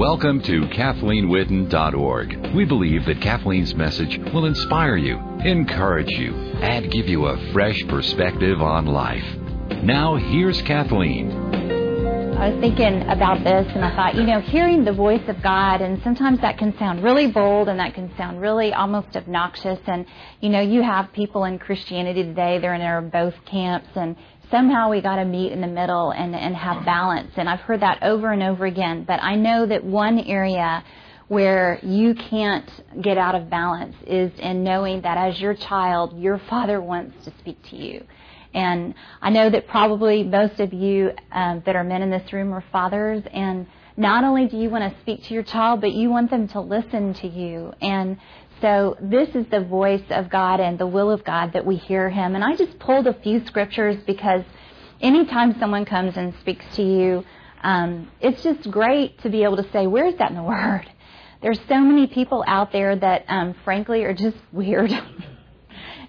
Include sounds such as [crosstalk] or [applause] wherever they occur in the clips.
Welcome to KathleenWitten.org. We believe that Kathleen's message will inspire you, encourage you, and give you a fresh perspective on life. Now, here's Kathleen. I was thinking about this and I thought, you know, hearing the voice of God, and sometimes that can sound really bold and that can sound really almost obnoxious. And, you know, you have people in Christianity today, they're in their both camps, and somehow we got to meet in the middle and, and have balance. And I've heard that over and over again. But I know that one area where you can't get out of balance is in knowing that as your child, your father wants to speak to you. And I know that probably most of you um, that are men in this room are fathers, and not only do you want to speak to your child, but you want them to listen to you. And so this is the voice of God and the will of God that we hear Him. And I just pulled a few scriptures because anytime someone comes and speaks to you, um, it's just great to be able to say, where's that in the [laughs] Word? There's so many people out there that, um, frankly, are just [laughs] weird.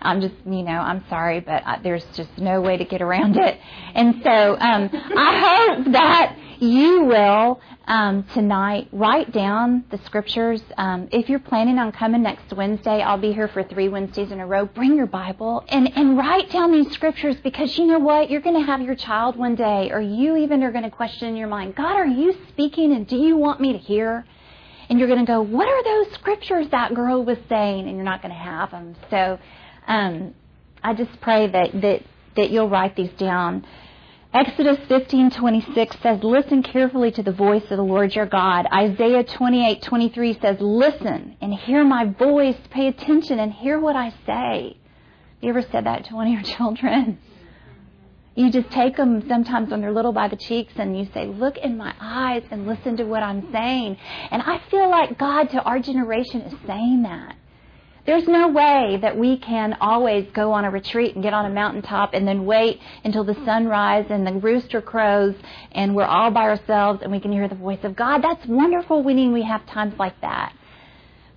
I'm just, you know, I'm sorry, but I, there's just no way to get around it. And so um, I [laughs] hope that you will um, tonight write down the scriptures. Um, if you're planning on coming next Wednesday, I'll be here for three Wednesdays in a row. Bring your Bible and, and write down these scriptures because you know what? You're going to have your child one day, or you even are going to question in your mind, God, are you speaking and do you want me to hear? And you're going to go, what are those scriptures that girl was saying? And you're not going to have them. So um, I just pray that, that, that you'll write these down. Exodus 15:26 says, "Listen carefully to the voice of the Lord your God." Isaiah 28:23 says, "Listen and hear my voice. Pay attention and hear what I say." Have You ever said that to one of your [laughs] children? You just take them sometimes when they're little by the cheeks and you say, Look in my eyes and listen to what I'm saying. And I feel like God to our generation is saying that. There's no way that we can always go on a retreat and get on a mountaintop and then wait until the sunrise and the rooster crows and we're all by ourselves and we can hear the voice of God. That's wonderful when we have times like that.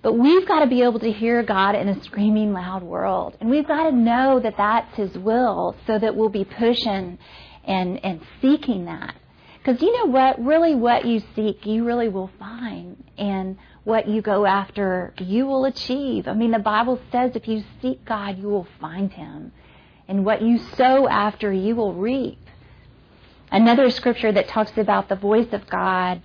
But we've got to be able to hear God in a screaming loud world. And we've got to know that that's His will so that we'll be pushing and, and seeking that. Because you know what? Really, what you seek, you really will find. And what you go after, you will achieve. I mean, the Bible says if you seek God, you will find Him. And what you sow after, you will reap. Another scripture that talks about the voice of God,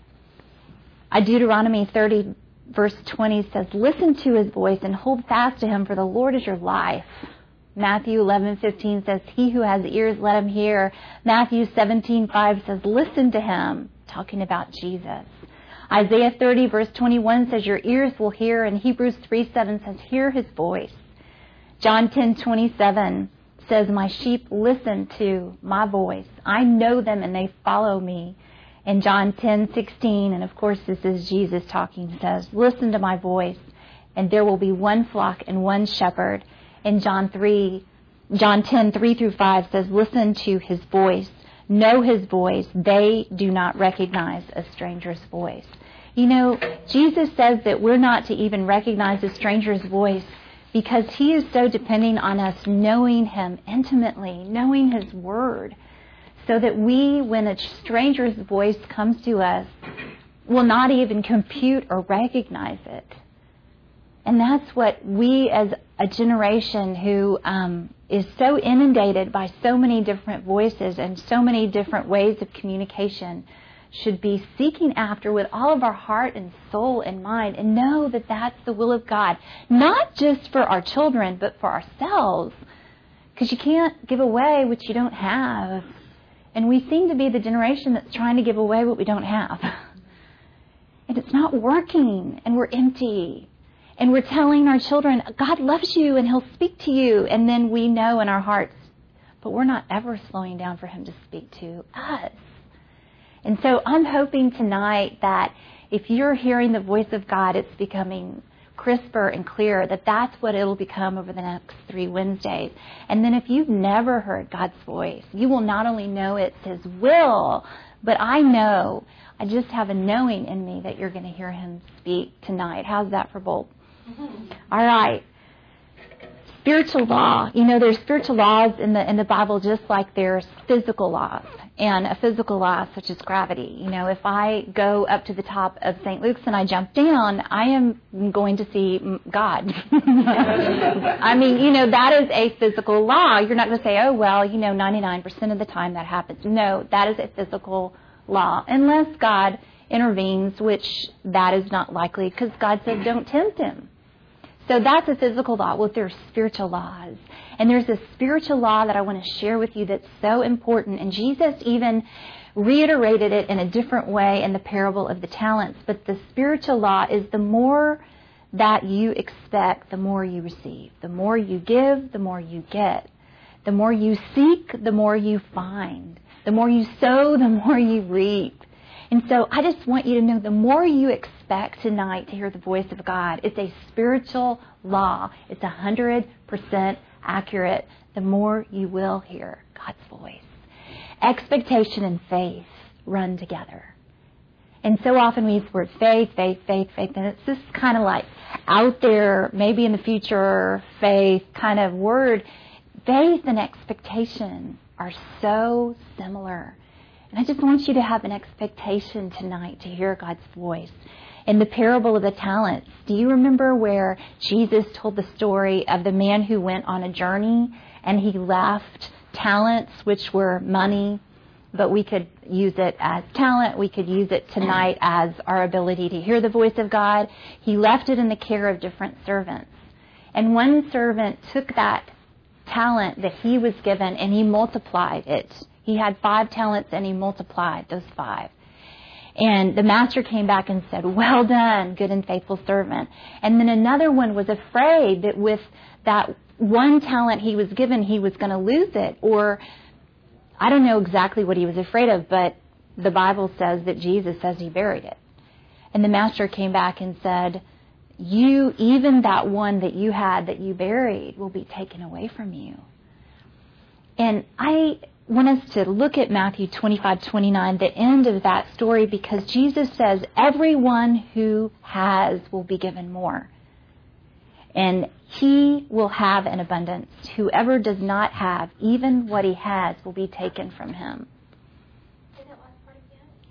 Deuteronomy 30, verse 20 says, Listen to His voice and hold fast to Him, for the Lord is your life. Matthew 11:15 says, "He who has ears, let him hear." Matthew 17:5 says, "Listen to him," talking about Jesus. Isaiah 30 verse 21 says, Your ears will hear, and Hebrews 3 7 says, Hear his voice. John 10 27 says, My sheep listen to my voice. I know them and they follow me. And John 10 16, and of course this is Jesus talking, says, Listen to my voice, and there will be one flock and one shepherd. And John 3, John 10 3 through 5 says, Listen to his voice know his voice, they do not recognize a stranger's voice. You know, Jesus says that we're not to even recognize a stranger's voice because he is so depending on us knowing him intimately, knowing his word, so that we, when a stranger's voice comes to us, will not even compute or recognize it. And that's what we, as a generation who um, is so inundated by so many different voices and so many different ways of communication, should be seeking after with all of our heart and soul and mind and know that that's the will of God, not just for our children, but for ourselves. Because you can't give away what you don't have. And we seem to be the generation that's trying to give away what we don't have. [laughs] And it's not working, and we're empty. And we're telling our children, God loves you and He'll speak to you. And then we know in our hearts, but we're not ever slowing down for Him to speak to us. And so I'm hoping tonight that if you're hearing the voice of God, it's becoming crisper and clearer, that that's what it'll become over the next three Wednesdays. And then if you've never heard God's voice, you will not only know it's His will, but I know, I just have a knowing in me that you're going to hear Him speak tonight. How's that for bold? [laughs] All right. Spiritual law. You know, there's spiritual laws in the in the Bible just like there's physical laws. And a physical law such as gravity. You know, if I go up to the top of St. Luke's and I jump down, I am going to see God. [laughs] I mean, you know, that is a physical law. You're not going to say, oh, well, you know, 99% of the time that happens. No, that is a physical law. Unless God intervenes, which that is not likely because God said, don't tempt him. So that's a physical law. Well, there's spiritual laws. And there's a spiritual law that I want to share with you that's so important. And Jesus even reiterated it in a different way in the parable of the talents. But the spiritual law is the more that you expect, the more you receive. The more you give, the more you get. The more you seek, the more you find. The more you sow, the more you reap. And so I just want you to know the more you expect tonight to hear the voice of God, it's a spiritual law. It's 100% accurate. The more you will hear God's voice. Expectation and faith run together. And so often we use the word faith, faith, faith, faith, and it's just kind of like out there, maybe in the future, faith kind of word. Faith and expectation are so similar. And I just want you to have an expectation tonight to hear God's voice. In the parable of the talents, do you remember where Jesus told the story of the man who went on a journey and he left talents, which were money, but we could use it as talent. We could use it tonight [clears throat] as our ability to hear the voice of God. He left it in the care of different servants. And one servant took that talent that he was given and he multiplied it he had five talents and he multiplied those five. And the master came back and said, Well done, good and faithful servant. And then another one was afraid that with that one talent he was given, he was going to lose it. Or I don't know exactly what he was afraid of, but the Bible says that Jesus says he buried it. And the master came back and said, You, even that one that you had that you buried, will be taken away from you. And I want us to look at Matthew 25, 29, the end of that story, because Jesus says, Everyone who has will be given more. And he will have an abundance. Whoever does not have, even what he has, will be taken from him.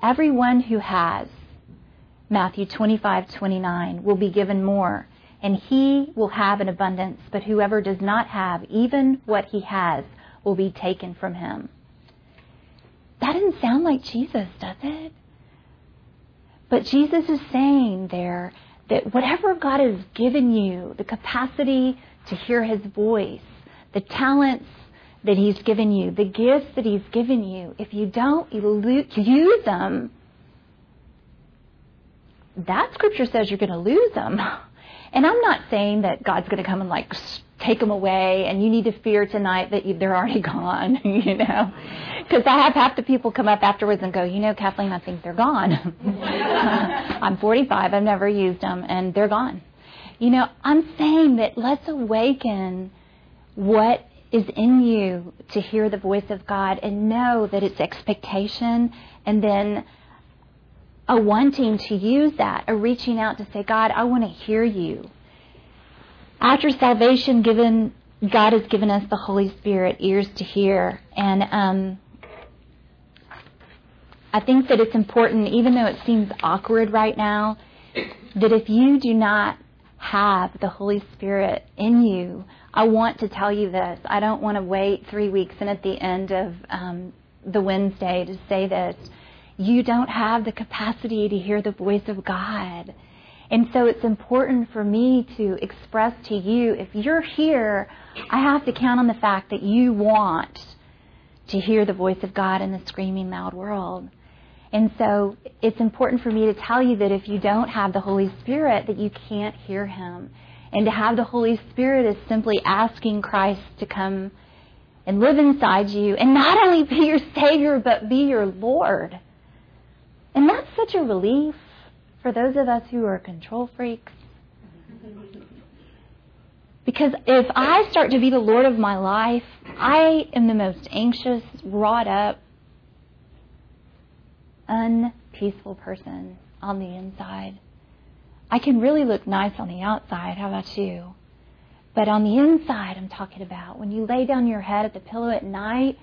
Everyone who has, Matthew 25, 29, will be given more. And he will have an abundance, but whoever does not have, even what he has, will be taken from him. That doesn't sound like Jesus, does it? But Jesus is saying there that whatever God has given you, the capacity to hear his voice, the talents that he's given you, the gifts that he's given you, if you don't use them, that scripture says you're going to lose them. [laughs] And I'm not saying that God's going to come and like take them away and you need to fear tonight that you, they're already [laughs] gone, [laughs] you know. Because I have half the people come up afterwards and go, you know, Kathleen, I think they're gone. [laughs] I'm 45, I've never used them, and they're gone. You know, I'm saying that let's awaken what is in you to hear the voice of God and know that it's expectation and then a wanting to use that, a reaching out to say, God, I want to hear you. After salvation, given God has given us the Holy Spirit ears to hear, and um, I think that it's important, even though it seems awkward right now, that if you do not have the Holy Spirit in you, I want to tell you this. I don't want to wait three weeks and at the end of um, the Wednesday to say this. You don't have the capacity to hear the voice of God. And so it's important for me to express to you if you're here, I have to count on the fact that you want to hear the voice of God in the screaming loud world. And so it's important for me to tell you that if you don't have the Holy Spirit, that you can't hear Him. And to have the Holy Spirit is simply asking Christ to come and live inside you and not only be your Savior, but be your Lord. And that's such a relief for those of us who are control freaks. Because if I start to be the Lord of my life, I am the most anxious, wrought up, unpeaceful person on the inside. I can really look nice on the outside. How about you? But on the inside, I'm talking about when you lay down your head at the pillow at night,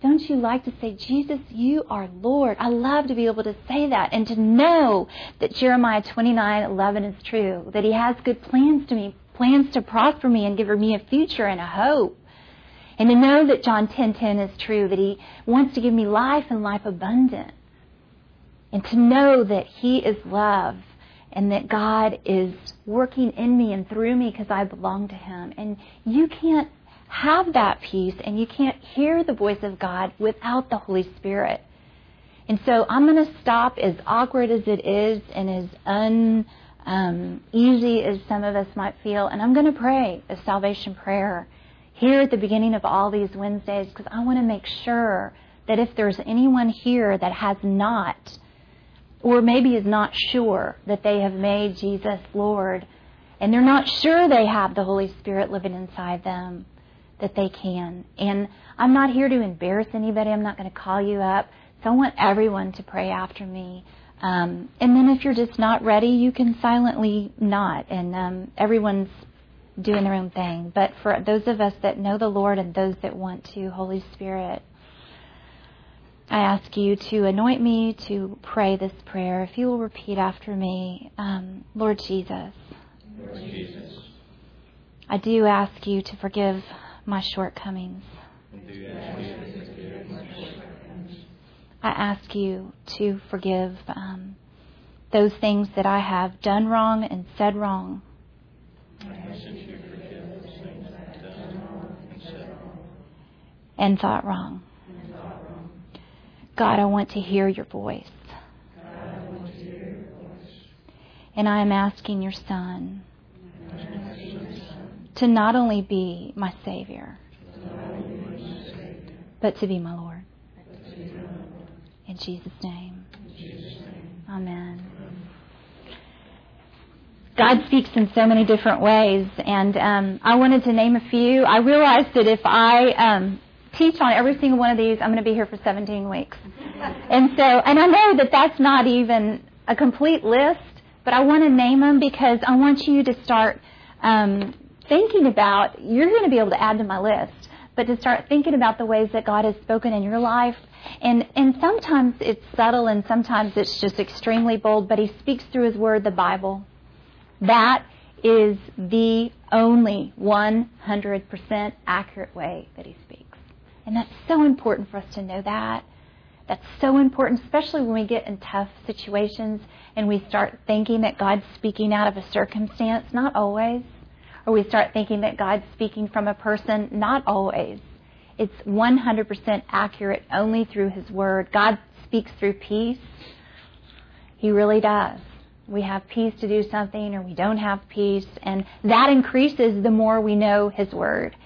don't you like to say, Jesus, you are Lord? I love to be able to say that and to know that Jeremiah 29 11 is true, that He has good plans to me, plans to prosper me and give me a future and a hope. And to know that John 10:10 10, 10 is true, that He wants to give me life and life abundant. And to know that He is love and that God is working in me and through me because I belong to Him. And you can't have that peace and you can't hear the voice of God without the Holy Spirit. And so I'm going to stop as awkward as it is and as uneasy um, as some of us might feel, and I'm going to pray a salvation prayer here at the beginning of all these Wednesdays because I want to make sure that if there's anyone here that has not, or maybe is not sure that they have made Jesus Lord, and they're not sure they have the Holy Spirit living inside them, that they can. And I'm not here to embarrass anybody. I'm not going to call you up. So I want everyone to pray after me. Um, and then if you're just not ready, you can silently not. And um, everyone's doing their own thing. But for those of us that know the Lord and those that want to, Holy Spirit, I ask you to anoint me to pray this prayer. If you will repeat after me, um, Lord Jesus. Lord Jesus. I do ask you to forgive my shortcomings. I ask you to forgive um, those things that I have done wrong and said wrong. And thought wrong. God, I want to hear your voice. And I am asking your Son to not only be my Savior, but to be my Lord. In Jesus' name. Amen. God speaks in so many different ways, and um, I wanted to name a few. I realized that if I um, teach on every single one of these, I'm going to be here for 17 weeks. And so, and I know that that's not even a complete list, but I want to name them because I want you to start um, thinking about, you're going to be able to add to my list, but to start thinking about the ways that God has spoken in your life. And, and sometimes it's subtle and sometimes it's just extremely bold, but He speaks through His Word, the Bible. That is the only 100% accurate way that He speaks. And that's so important for us to know that. That's so important, especially when we get in tough situations and we start thinking that God's speaking out of a circumstance. Not always or we start thinking that God's speaking from a person. Not always. It's 100% accurate only through His Word. God speaks through peace. He really does. We have peace to do something or we don't have peace, and that increases the more we know His Word.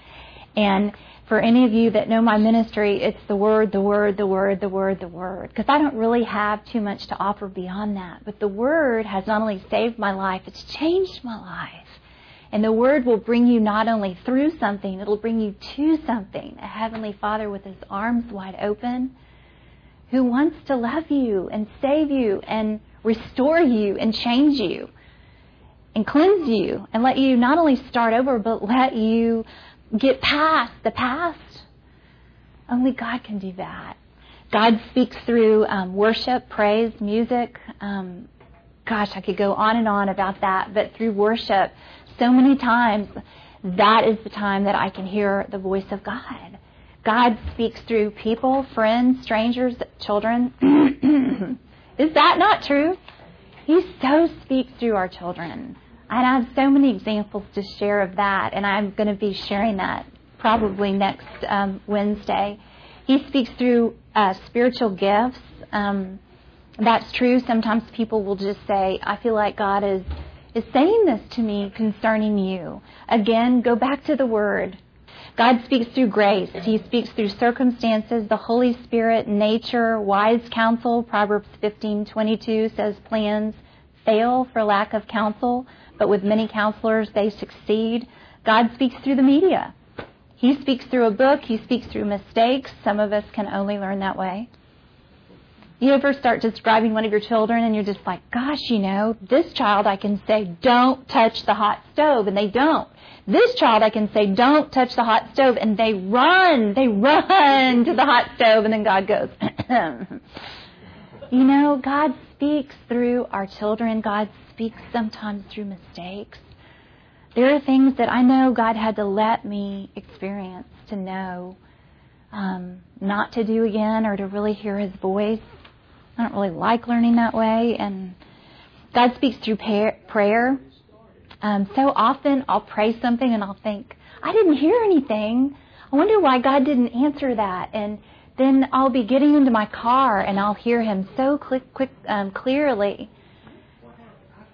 And for any of you that know my ministry, it's the Word, the Word, the Word, the Word, the Word. Because I don't really have too much to offer beyond that. But the Word has not only saved my life, it's changed my life. And the Word will bring you not only through something, it'll bring you to something. A Heavenly Father with His arms wide open who wants to love you and save you and restore you and change you and cleanse you and let you not only start over, but let you get past the past. Only God can do that. God speaks through um, worship, praise, music. Um, gosh, I could go on and on about that, but through worship, so many times that is the time that I can hear the voice of God. God speaks through people, friends, strangers, children. [clears throat] is that not true? He so speaks through our children. And I have so many examples to share of that, and I'm going to be sharing that probably next um, Wednesday. He speaks through uh, spiritual gifts. Um, that's true. Sometimes people will just say, I feel like God is is saying this to me concerning you. Again, go back to the Word. God speaks through grace. He speaks through circumstances, the Holy Spirit, nature, wise counsel. Proverbs 15:22 says plans fail for lack of counsel, but with many counselors they succeed. God speaks through the media. He speaks through a book, he speaks through mistakes. Some of us can only learn that way. You ever start describing one of your children and you're just like, gosh, you know, this child I can say, don't touch the hot stove, and they don't. This child I can say, don't touch the hot stove, and they run, they run to the hot stove, and then God goes, [clears throat] you know, God speaks through our children. God speaks sometimes through mistakes. There are things that I know God had to let me experience to know um, not to do again or to really hear His voice. I don't really like learning that way. And God speaks through prayer. Um, so often I'll pray something and I'll think, I didn't hear anything. I wonder why God didn't answer that. And then I'll be getting into my car and I'll hear Him so quick, quick, um, clearly.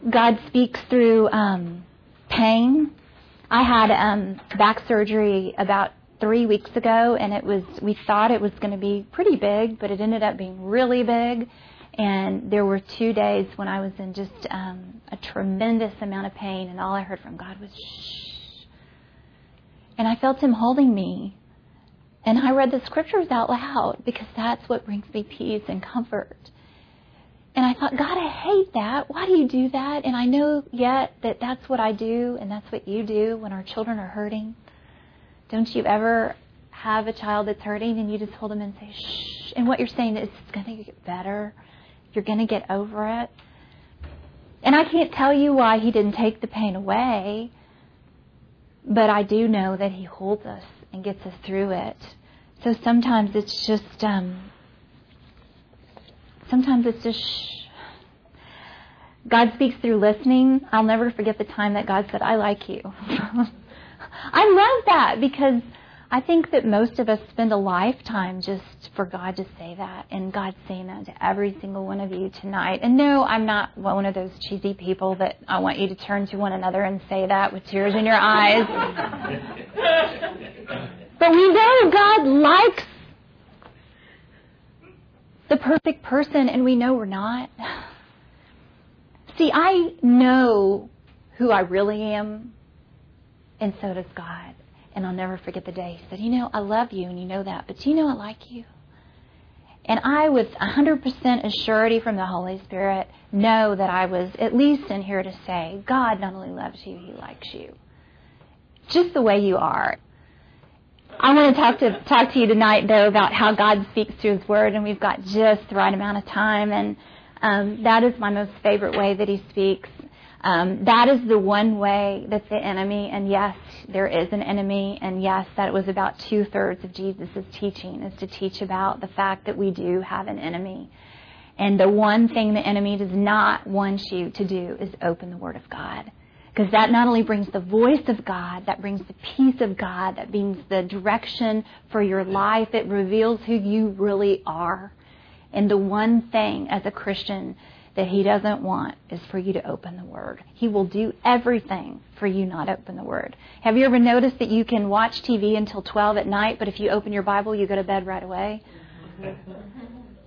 God speaks through um, pain. I had um, back surgery about three weeks ago, and it was we thought it was going to be pretty big, but it ended up being really big. And there were two days when I was in just um, a tremendous amount of pain, and all I heard from God was shh. And I felt Him holding me. And I read the scriptures out loud because that's what brings me peace and comfort. And I thought, God, I hate that. Why do you do that? And I know yet that that's what I do and that's what you do when our children are hurting. Don't you ever have a child that's hurting and you just hold them and say, shh. And what you're saying is it's going to get better. You're going to get over it. And I can't tell you why he didn't take the pain away, but I do know that he holds us and gets us through it. So sometimes it's just, um, sometimes it's just, shh. God speaks through listening. I'll never forget the time that God said, I like you. [laughs] I love that because I think that most of us spend a lifetime just for God to say that, and God's saying that to every single one of you tonight. And no, I'm not one of those cheesy people that I want you to turn to one another and say that with tears in your eyes. but we know God likes the perfect person, and we know we're not. See, I know who I really am and so does God. And I'll never forget the day he said, You know, I love you, and you know that, but you know I like you. And I, with 100% assurity from the Holy Spirit, know that I was at least in here to say, God not only loves you, He likes you. Just the way you are. I want to talk to talk to you tonight, though, about how God speaks through His Word, and we've got just the right amount of time, and um, that is my most favorite way that He speaks. Um, that is the one way that the enemy, and yes, there is an enemy, and yes, that was about two thirds of Jesus' teaching, is to teach about the fact that we do have an enemy. And the one thing the enemy does not want you to do is open the Word of God. Because that not only brings the voice of God, that brings the peace of God, that brings the direction for your life, it reveals who you really are. And the one thing as a Christian that he doesn't want is for you to open the Word. He will do everything for you not open the Word. Have you ever noticed that you can watch TV until 12 at night, but if you open your Bible, you go to bed right away? [laughs]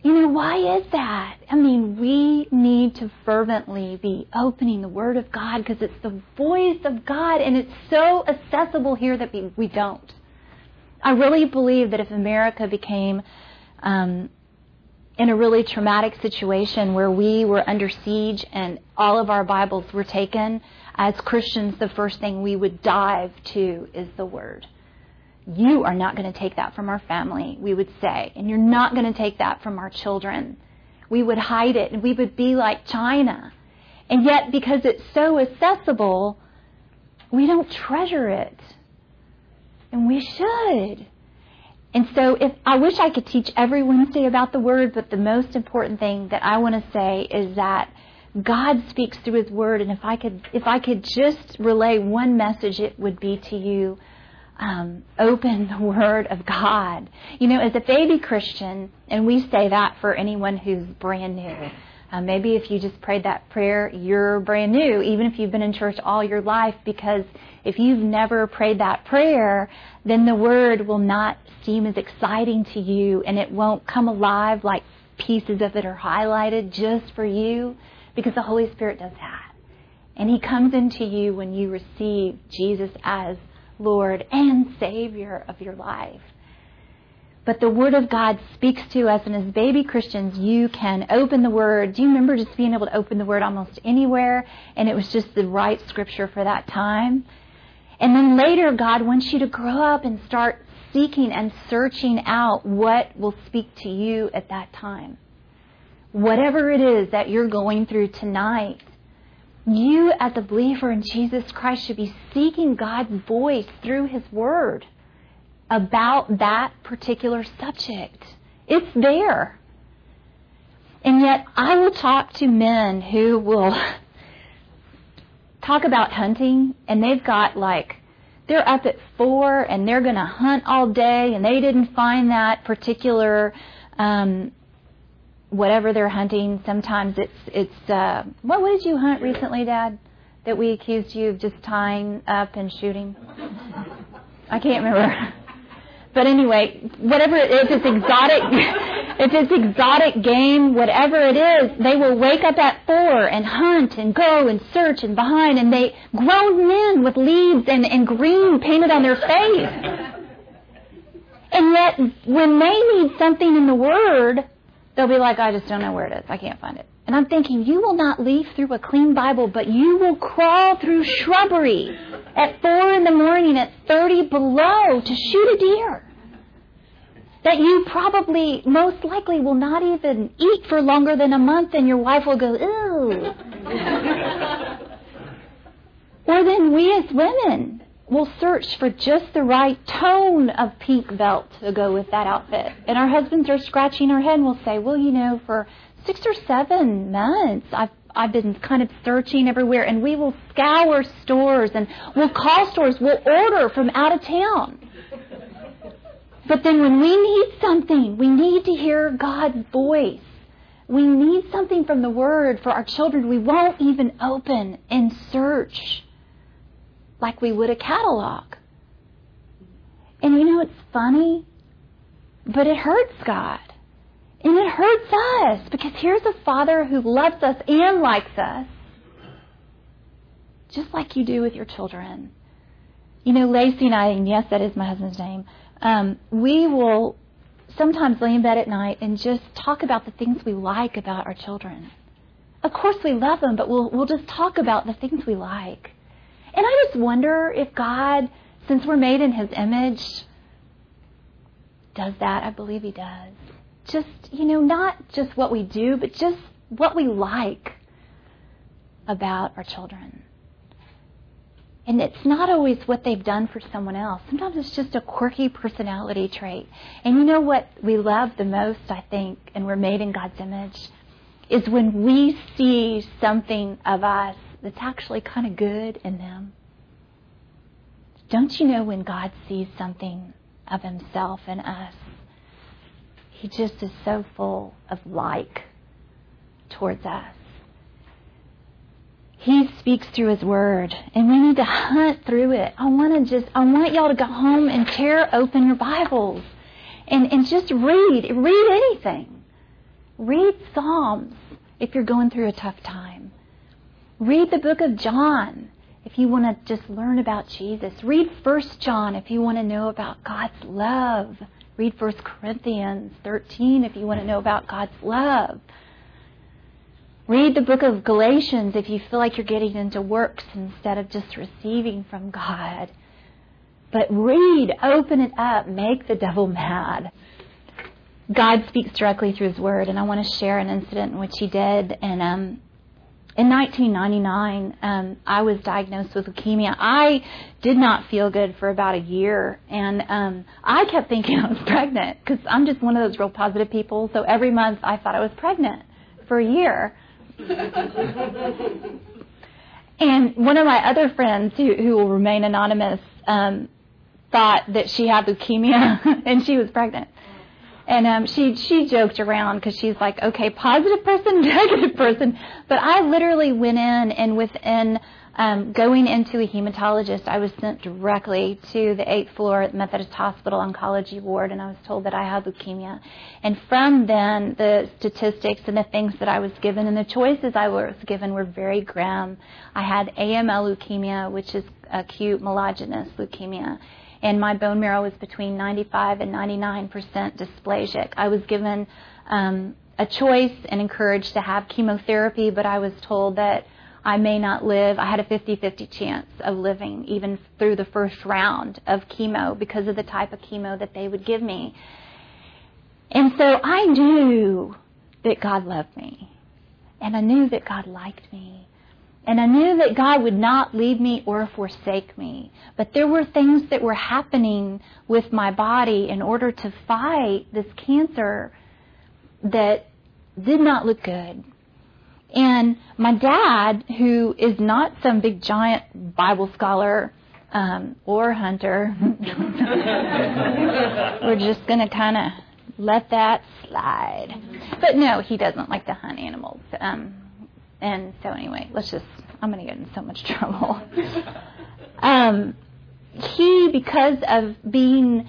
You know, why is that? I mean, we need to fervently be opening the Word of God because it's the voice of God and it's so accessible here that we, we don't. I really believe that if America became um, in a really traumatic situation where we were under siege and all of our Bibles were taken, as Christians, the first thing we would dive to is the Word. You are not going to take that from our family, we would say, and you're not going to take that from our children. We would hide it and we would be like China. And yet, because it's so accessible, we don't treasure it. And we should. And so if I wish I could teach every Wednesday about the word, but the most important thing that I want to say is that God speaks through his word and if I could if I could just relay one message it would be to you um, open the word of God. You know, as a baby Christian, and we say that for anyone who's brand new. Uh, maybe if you just prayed that prayer, you're brand new, even if you've been in church all your life, because if you've never prayed that prayer, then the word will not seem as exciting to you and it won't come alive like pieces of it are highlighted just for you because the Holy Spirit does that. And He comes into you when you receive Jesus as Lord and Savior of your life. But the Word of God speaks to us, and as baby Christians, you can open the Word. Do you remember just being able to open the Word almost anywhere, and it was just the right scripture for that time? And then later, God wants you to grow up and start seeking and searching out what will speak to you at that time. Whatever it is that you're going through tonight, you as a believer in Jesus Christ should be seeking God's voice through His Word about that particular subject. It's there. And yet, I will talk to men who will talk about hunting, and they've got like, they're up at four and they're going to hunt all day, and they didn't find that particular, um, whatever they're hunting. Sometimes it's, it's, uh, what, what did you hunt recently, Dad? That we accused you of just tying up and shooting? I can't remember. [laughs] But anyway, whatever if it's exotic, [laughs] if it's exotic game, whatever it is, they will wake up at four and hunt and go and search and behind, and they grown men with leaves and, and green painted on their face. And yet, when they need something in the Word, they'll be like, I just don't know where it is. I can't find it. And I'm thinking, you will not leaf through a clean Bible, but you will crawl through shrubbery at 4 in the morning at 30 below to shoot a deer. That you probably, most likely, will not even eat for longer than a month, and your wife will go, ew. [laughs] or then we as women will search for just the right tone of pink belt to go with that outfit. And our husbands are scratching our head and will say, well, you know, for six or seven months, I've I've been kind of searching everywhere, and we will scour stores and we'll call stores, we'll order from out of town. But then when we need something, we need to hear God's voice. We need something from the Word for our children. We won't even open and search like we would a catalog. And you know, it's funny, but it hurts God. And it hurts us because here's a father who loves us and likes us, just like you do with your children. You know, Lacey and I, and yes, that is my husband's name, um, we will sometimes lay in bed at night and just talk about the things we like about our children. Of course, we love them, but we'll, we'll just talk about the things we like. And I just wonder if God, since we're made in His image, does that. I believe He does just, you know, not just what we do, but just what we like about our children. And it's not always what they've done for someone else. Sometimes it's just a quirky personality trait. And you know what we love the most, I think, and we're made in God's image, is when we see something of us that's actually kind of good in them. Don't you know when God sees something of himself in us he just is so full of like towards us. He speaks through His Word, and we need to hunt through it. I want to just, I want y'all to go home and tear open your Bibles and, and just read. Read anything. Read Psalms if you're going through a tough time. Read the book of John if you want to just learn about Jesus. Read First John if you want to know about God's love Read 1 Corinthians 13 if you want to know about God's love. Read the book of Galatians if you feel like you're getting into works instead of just receiving from God. But read, open it up, make the devil mad. God speaks directly through His Word, and I want to share an incident in which He did. And um, in 1999, um, I was diagnosed with leukemia. I did not feel good for about a year, and um, I kept thinking [laughs] I was pregnant because I'm just one of those real positive people. So every month I thought I was pregnant for a year. [laughs] and one of my other friends, who, who will remain anonymous, um, thought that she had leukemia [laughs] and she was pregnant. And um, she she joked around because she's like, okay, positive person, [laughs] negative person. But I literally went in and within um, going into a hematologist, I was sent directly to the eighth floor at Methodist Hospital oncology ward, and I was told that I had leukemia. And from then, the statistics and the things that I was given and the choices I was given were very grim. I had AML leukemia, which is acute myelogenous leukemia and my bone marrow was between 95 and 99% dysplastic. I was given um, a choice and encouraged to have chemotherapy, but I was told that I may not live. I had a 50 50 chance of living even through the first round of chemo because of the type of chemo that they would give me. And so I knew that God loved me. And I knew that God liked me. And I knew that God would not leave me or forsake me. But there were things that were happening with my body in order to fight this cancer that did not look good. And my dad, who is not some big giant Bible scholar um, or hunter, [laughs] we're just going to kind of let that slide. But no, he doesn't like to hunt animals. Um, and so anyway, let's just, I'm going to get in so much [laughs] trouble. um, he, because of being,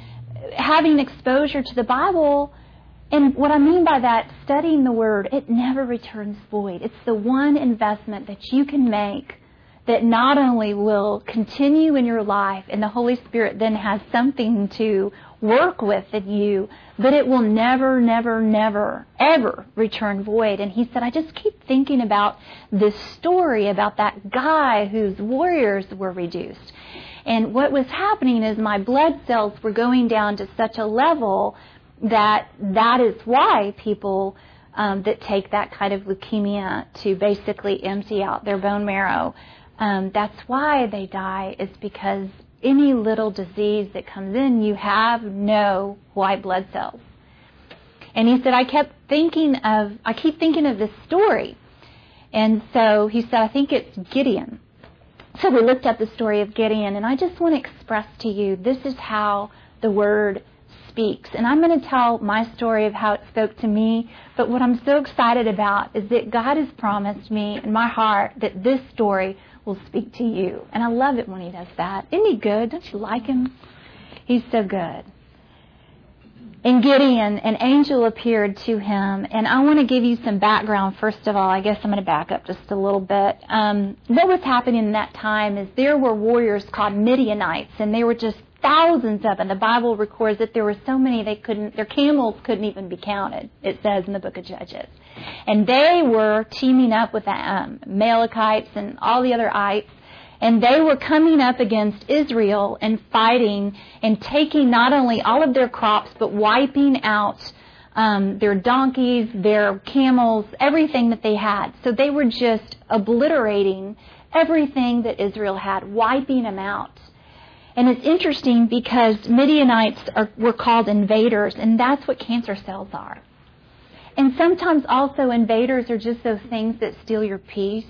having exposure to the Bible, and what I mean by that, studying the Word, it never returns void. It's the one investment that you can make that not only will continue in your life, and the Holy Spirit then has something to work with you, but it will never, never, never, ever return void. And he said, I just keep thinking about this story about that guy whose warriors were reduced. And what was happening is my blood cells were going down to such a level that that is why people um, that take that kind of leukemia to basically empty out their bone marrow, um, that's why they die, is because any little disease that comes in, you have no white blood cells. And he said, I kept thinking of, I keep thinking of this story. And so he said, I think it's Gideon. So we looked up the story of Gideon, and I just want to express to you this is how the word speaks. And I'm going to tell my story of how it spoke to me. But what I'm so excited about is that God has promised me in my heart that this story will speak to you. And I love it when He does that. Isn't He good? Don't you like Him? He's so good. In Gideon, an angel appeared to him, and I want to give you some background first of all. I guess I'm going to back up just a little bit. Um, what was happening in that time is there were warriors called Midianites, and they were just thousands of them. The Bible records that there were so many they couldn't, their camels couldn't even be counted. It says in the book of Judges, and they were teaming up with the um, Amalekites and all the other ites, and they were coming up against Israel and fighting and taking not only all of their crops but wiping out. Um, their donkeys, their camels, everything that they had. So they were just obliterating everything that Israel had, wiping them out. And it's interesting because Midianites are, were called invaders, and that's what cancer cells are. And sometimes also invaders are just those things that steal your peace.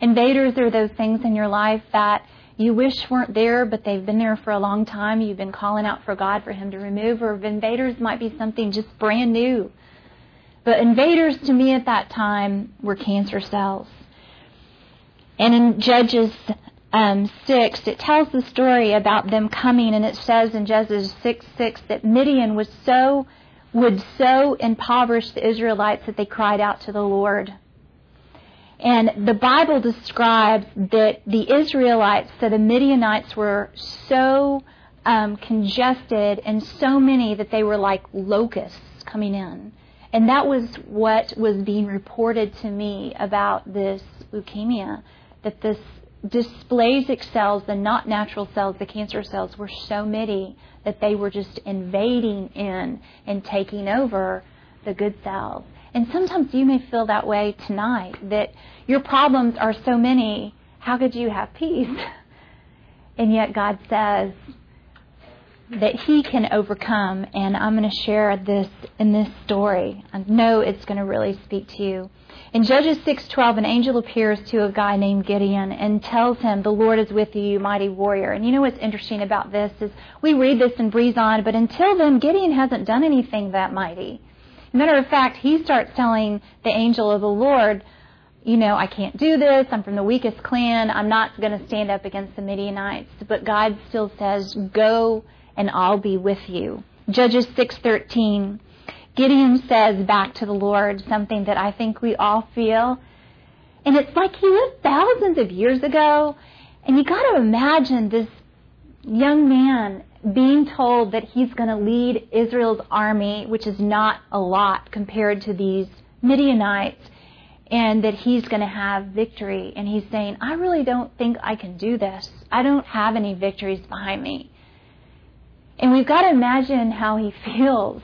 Invaders are those things in your life that you wish weren't there, but they've been there for a long time. You've been calling out for God for Him to remove, or invaders might be something just brand new. But invaders to me at that time were cancer cells. And in Judges um, 6, it tells the story about them coming, and it says in Judges 6 6 that Midian was so, would so impoverish the Israelites that they cried out to the Lord. And the Bible describes that the Israelites, so the Midianites were so um, congested and so many that they were like locusts coming in. And that was what was being reported to me about this leukemia, that this dysplastic cells, the not natural cells, the cancer cells, were so many that they were just invading in and taking over the good cells. And sometimes you may feel that way tonight, that your problems are so many, how could you have peace? [laughs] And yet God says that He can overcome, and I'm going to share this in this story. I know it's going to really speak to you. In Judges 6:12, an angel appears to a guy named Gideon and tells him, "The Lord is with you, mighty warrior." And you know what's interesting about this is we read this and breeze on, but until then, Gideon hasn't done anything that mighty. Matter of fact, he starts telling the angel of the Lord, you know, I can't do this. I'm from the weakest clan. I'm not going to stand up against the Midianites. But God still says, "Go, and I'll be with you." Judges 6:13. Gideon says back to the Lord something that I think we all feel. And it's like he lived thousands of years ago. And you got to imagine this young man being told that he's going to lead Israel's army, which is not a lot compared to these Midianites, and that he's going to have victory. And he's saying, I really don't think I can do this. I don't have any victories behind me. And we've got to imagine how he [laughs] feels.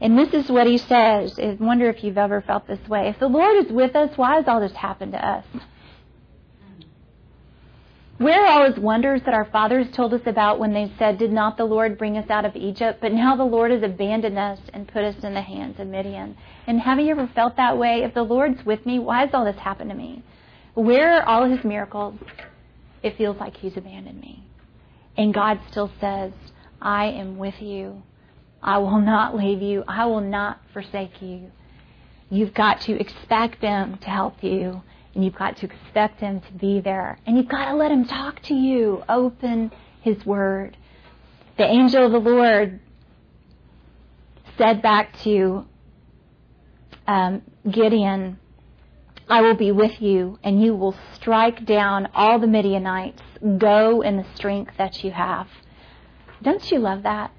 And this is what he says. I wonder if you've ever felt this way. If the Lord is with us, why has all this happened to us? Where are all his wonders that our fathers told us about when they said, Did not the Lord bring us out of Egypt? But now the Lord has abandoned us and put us in the hands of Midian. And haven't you ever felt that way? If the Lord's with me, why has all this happened to me? Where are all his miracles? It feels like he's abandoned me. And God still says, I am with you. I will not leave you. I will not forsake you. You've got to expect them to help you and you've got to expect Him to be there. And you've got to let Him talk to you. Open His Word. The angel of the Lord said back to um, Gideon, I will be with you, and you will strike down all the Midianites. Go in the strength that you have. Don't you love that?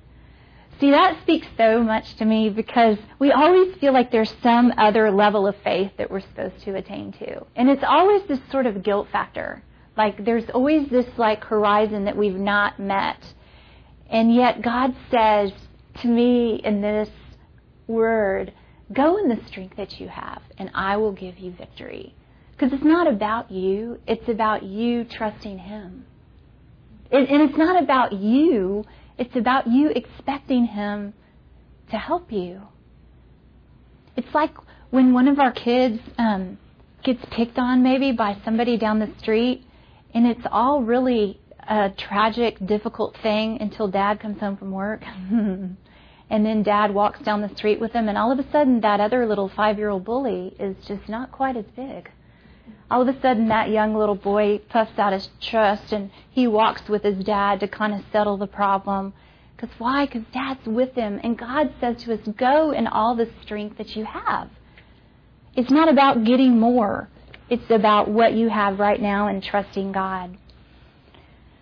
See, that speaks so much to me because we always feel like there's some other level of faith that we're supposed to attain to. And it's always this sort of guilt factor. Like there's always this like horizon that we've not met. And yet God says to me in this word, go in the strength that you have and I will give you victory. Because it's not about you, it's about you trusting Him. and it's not about you it's about you expecting Him to help you. It's like when one of our kids um, gets picked on, maybe by somebody down the street, and it's all really a tragic, difficult thing until dad comes home from work. [laughs] and then dad walks down the street with them, and all of a sudden, that other little five year old bully is just not quite as big all of a sudden that young little boy puffs out his chest and he walks with his dad to kind of settle the problem. Because why? Because dad's with him. And God says to us, go in all the strength that you have. It's not about getting more. It's about what you have right now and trusting God.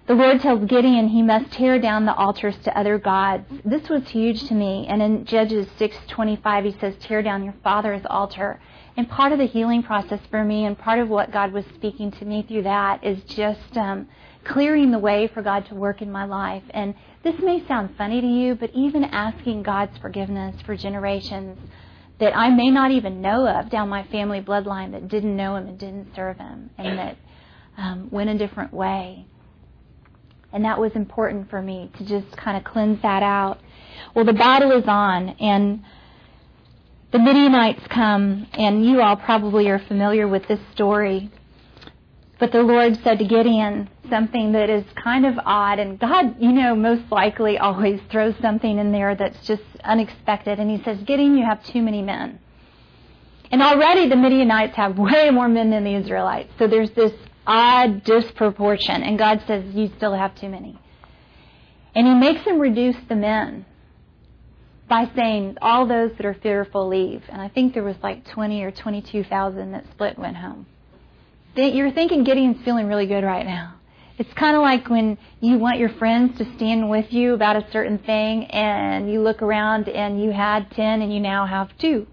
The Lord tells Gideon he must tear down the altars to other gods. This was huge to me. And in Judges 6:25 he says, "Tear down your father's altar." And part of the healing process for me, and part of what God was speaking to me through that, is just um, clearing the way for God to work in my life. And this may sound funny to you, but even asking God's forgiveness for generations that I may not even know of down my family bloodline that didn't know Him and didn't serve Him, and that um, went a different way. And that was important for me to just kind of cleanse that out. Well, the battle is on, and the Midianites come, and you all probably are familiar with this story. But the Lord said to Gideon something that is kind of odd, and God, you know, most likely always throws something in there that's just unexpected. And He says, Gideon, you have too many men. And already the Midianites have way more men than the Israelites. So there's this odd disproportion. And God says, You still have too many. And He makes them reduce the men by saying all those that are fearful leave. And I think there was like 20 or 22,000 that split went home. You're thinking Gideon's feeling really good right now. It's kind of like when you want your friends to stand with you about a certain thing and you look around and you had 10 and you now have 2.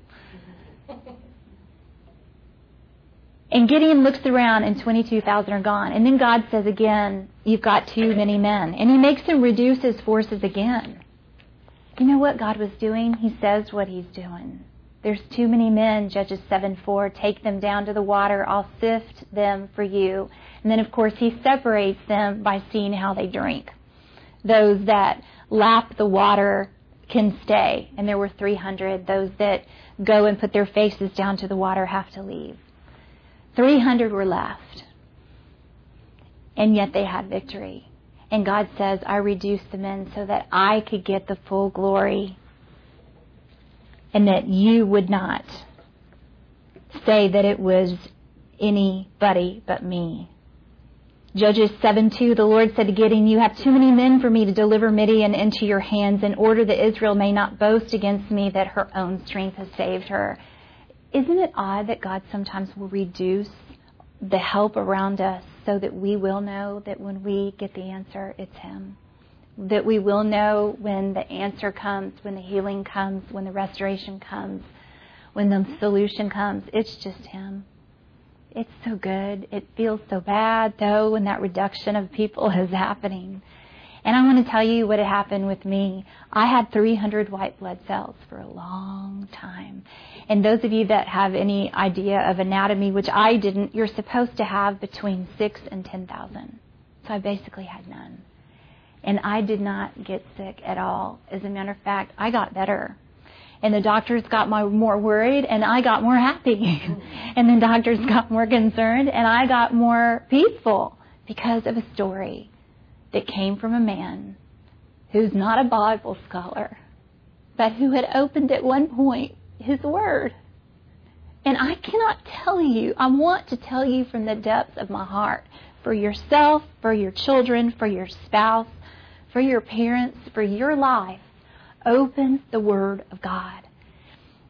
And Gideon looks around and 22,000 are gone. And then God says again, You've got too many men. And he makes him reduce his forces again. You know what God was doing? He says what he's doing. There's too many men, Judges 7 4. Take them down to the water. I'll sift them for you. And then, of course, he separates them by seeing how they drink. Those that lap the water can stay. And there were 300. Those that go and put their faces down to the water have to leave. 300 were left. And yet they had victory. And God says, I reduced the men so that I could get the full glory and that you would not say that it was anybody but me. Judges 7 2, the Lord said to Gideon, You have too many men for me to deliver Midian into your hands in order that Israel may not boast against me that her own strength has saved her. Isn't it odd that God sometimes will reduce the help around us so that we will know that when we get the answer, it's Him. that we will know when the answer comes, when the healing comes, when the restoration comes, when the solution comes. It's just Him. It's so good. It feels so bad, though, when that reduction of people [laughs] is happening. And I want to tell you what had happened with me. I had 300 white blood cells for a long time. And those of you that have any idea of anatomy, which I didn't, you're supposed to have between 6 and 10,000. So I basically had none. And I did not get sick at all. As a matter of fact, I got better. And the doctors got more worried and I got more happy. [laughs] and the doctors got more concerned and I got more peaceful because of a story that came from a man who's not a Bible scholar, but who had opened at one point his word. And I cannot tell you, I want to tell you from the depths of my heart for yourself, for your children, for your spouse, for your parents, for your life. Open the Word of God.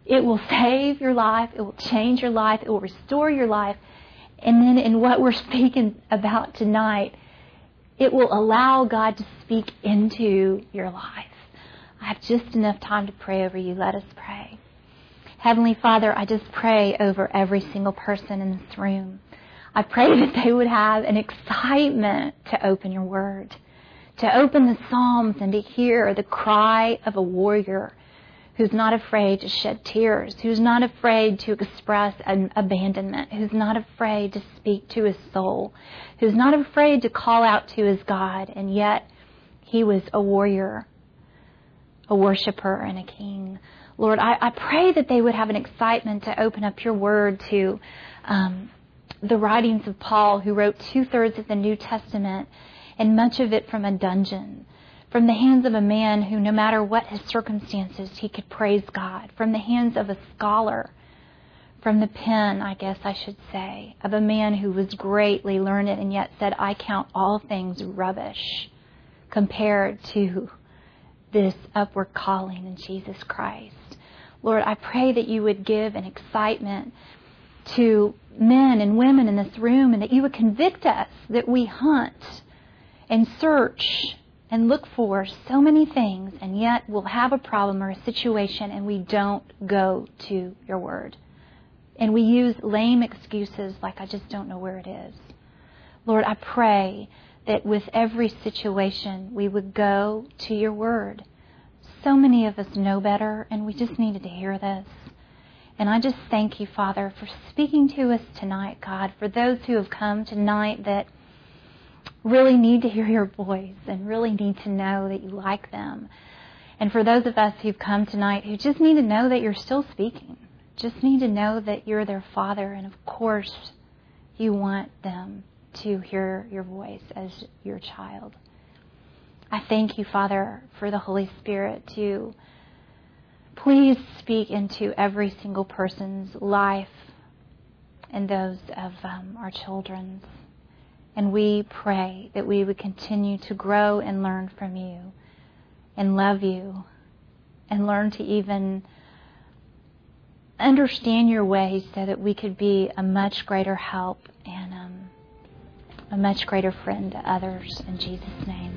It will save your life, it will change your life, it will restore your life. And then in what we're speaking about tonight, it will allow God to speak into your life. I have just enough time to pray over you. Let us pray. Heavenly Father, I just pray over every single person in this room. I pray [laughs] that they would have an excitement to open your word, to open the Psalms and to hear the cry of a warrior who's not afraid to shed tears, who's not afraid to express an abandonment, who's not afraid to speak to his soul, who's not afraid to call out to his God, and yet he was a warrior, a worshiper, and a king. Lord, I, I pray that they would have an excitement to open up your word to um, the writings of Paul, who wrote two thirds of the New Testament, and much of it from a dungeon from the hands of a man who, no matter what his circumstances, he could praise God, from the hands of a scholar, from the pen, I guess I should say, of a man who was greatly learned and yet said, I count all things rubbish compared to this upward calling in Jesus Christ. Lord, I pray that you would give an excitement to men and women in this room and that you would convict us that we hunt and search and look for so many things, and yet we'll have a problem or a situation and we don't go to your word. And we use lame excuses like, I just don't know where it is. Lord, I pray that with every situation we would go to your word. So many of us know better, and we just needed to hear this. And I just thank you, Father, for speaking to us tonight, God, for those who have come tonight that really need to hear your voice and really need to know that you like them. And for those of us who've come tonight who just need to know that you're still speaking, just need to know that you're their father, and of course, you want them to hear your voice as your child. I thank you, Father, for the Holy Spirit to please speak into every single person's life and those of um, our children's. And we pray that we would continue to grow and learn from you and love you and learn to even understand your ways so that we could be a much greater help and um, a much greater friend to others. In Jesus' name,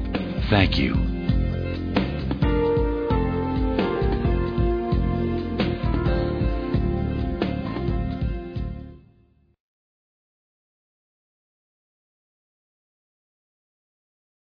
Thank you